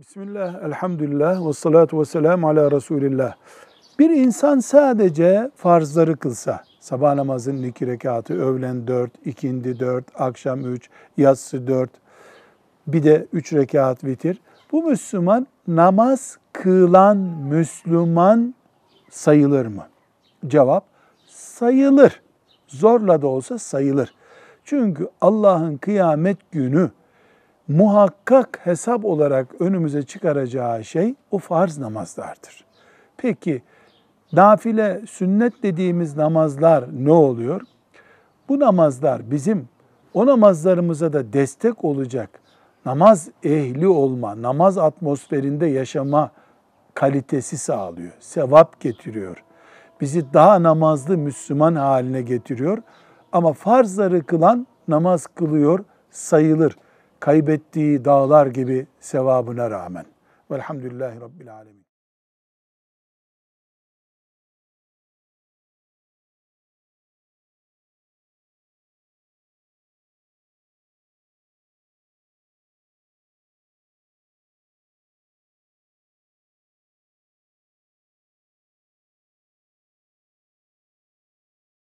Bismillah, elhamdülillah, ve salatu ve selamu ala Resulillah. Bir insan sadece farzları kılsa, sabah namazının iki rekatı, öğlen dört, ikindi dört, akşam üç, yatsı dört, bir de üç rekat vitir. Bu Müslüman namaz kılan Müslüman sayılır mı? Cevap, sayılır. Zorla da olsa sayılır. Çünkü Allah'ın kıyamet günü muhakkak hesap olarak önümüze çıkaracağı şey o farz namazlardır. Peki nafile, sünnet dediğimiz namazlar ne oluyor? Bu namazlar bizim o namazlarımıza da destek olacak namaz ehli olma, namaz atmosferinde yaşama kalitesi sağlıyor. Sevap getiriyor. Bizi daha namazlı Müslüman haline getiriyor. Ama farzları kılan namaz kılıyor sayılır kaybettiği dağlar gibi sevabına rağmen. Velhamdülillahi Rabbil Alemin.